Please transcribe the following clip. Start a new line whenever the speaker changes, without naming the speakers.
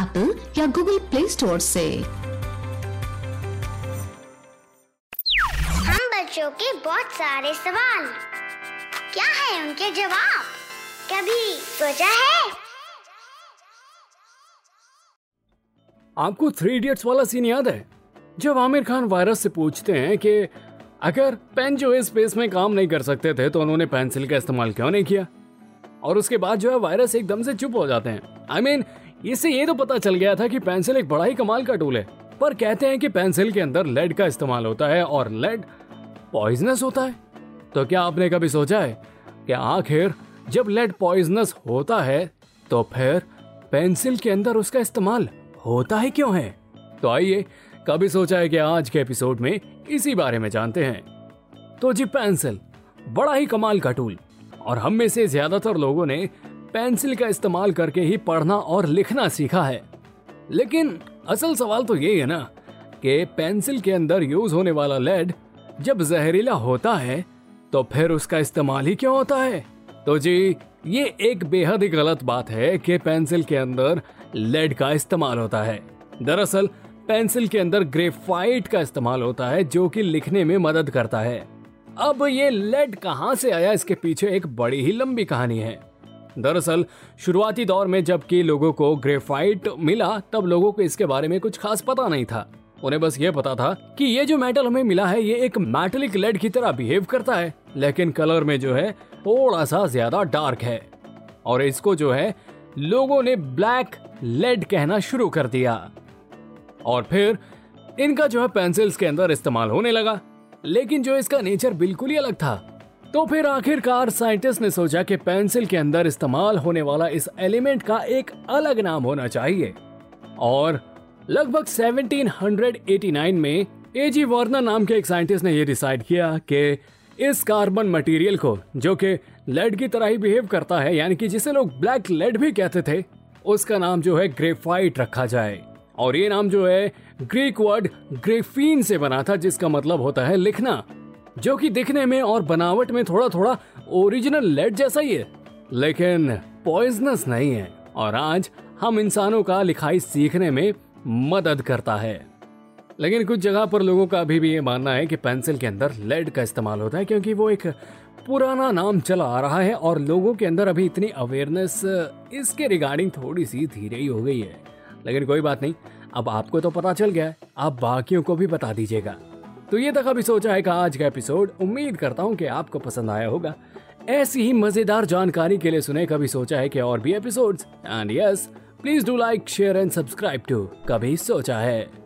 Apple या Google play store से।
हम बच्चों के बहुत सारे सवाल। क्या है उनके जवाब? कभी सोचा है?
आपको थ्री इडियट्स वाला सीन याद है? जब आमिर खान वायरस से पूछते हैं कि अगर पेन जो है स्पेस में काम नहीं कर सकते थे तो उन्होंने पेंसिल का इस्तेमाल क्यों नहीं किया? और उसके बाद जो है वायरस एकदम से चुप हो जाते हैं। आई I मीन mean, इससे ये तो पता चल गया था कि पेंसिल एक बड़ा ही कमाल का टूल है। पर कहते हैं कि पेंसिल के अंदर लेड का इस्तेमाल होता है और लेड पॉइजनस होता है। तो क्या आपने कभी सोचा है कि आखिर जब लेड पॉइजनस होता है तो फिर पेंसिल के अंदर उसका इस्तेमाल होता है क्यों है? तो आइए, कभी सोचा है कि आज के एपिसोड में इसी बारे में जानते हैं। तो जी, पेंसिल, बड़ा ही कमाल का टूल। और हम में से ज़्यादातर लोगों ने पेंसिल का इस्तेमाल करके ही पढ़ना और लिखना सीखा है। लेकिन असल सवाल तो यही है ना कि पेंसिल के अंदर यूज़ होने वाला लेड जब जहरीला होता है तो फिर उसका इस्तेमाल ही क्यों होता है? तो जी, ये एक बेहद ही गलत बात है कि पेंसिल के अंदर लेड का इस्तेमाल होता है। दरअसल, पेंसिल के अंदर ग्रेफाइट का इस्तेमाल होता है जो कि लिखने में मदद करता है। अब ये लेड कहाँ से आया इसके पीछे एक बड़ी ही लंबी कहानी है। दरअसल, शुरुआती दौर में जबकि लोगों को ग्रेफाइट मिला, तब लोगों को इसके बारे में कुछ खास पता नहीं था। उन्हें बस ये पता था कि ये जो मेटल हमें मिला है, ये एक मेटलिक लेड की तरह बिहेव करता है, लेकिन कलर में जो है थोड़ा सा ज़्यादा डार्क है। और इसको जो है, लोगों ने ब्लैक लेड कहना शुरू कर दिया। और फिर, इनका जो है पेंसिल्स के अंदर इस्तेमाल होने लगा। लेकिन जो इसका नेचर बिल्कुल ही अलग था तो फिर आखिरकार साइंटिस्ट ने सोचा कि पेंसिल के अंदर इस्तेमाल होने वाला इस एलिमेंट का एक अलग नाम होना चाहिए। और लगभग 1789 में एजी वार्नर नाम के एक साइंटिस्ट ने यह डिसाइड किया कि इस कार्बन मटेरियल को, जो कि लेड की तरह ही बिहेव करता है, यानी कि जिसे लोग ब्लैक लेड भी कहते थे, उसका नाम जो है ग्रेफाइट रखा जाए। और ये नाम जो है ग्रीक वर्ड ग्रेफीन से बना था, जिसका मतलब होता है लिखना। जो कि दिखने में और बनावट में थोड़ा थोड़ा ओरिजिनल लेड जैसा ही है। लेकिन पॉइजनस नहीं है, और आज हम इंसानों का लिखाई सीखने में मदद करता है। लेकिन कुछ जगह पर लोगों का अभी भी ये मानना है कि पेंसिल के अंदर लेड का इस्तेमाल होता है, क्योंकि वो एक पुराना नाम चला आ रहा है, और लोगों के अंदर अभी इतनी अवेयरनेस इसके रिगार्डिंग थोड़ी सी धीरे ही हो गई है। लेकिन कोई बात नहीं, अब आपको तो पता चल गया है, आप बाकियों को भी बता दीजिएगा। तो ये तक अभी सोचा है का आज का एपिसोड उम्मीद करता हूँ कि आपको पसंद आया होगा। ऐसी ही मज़ेदार जानकारी के लिए सुने कभी सोचा है कि और भी episodes and yes please do like share and subscribe to कभी सोचा है।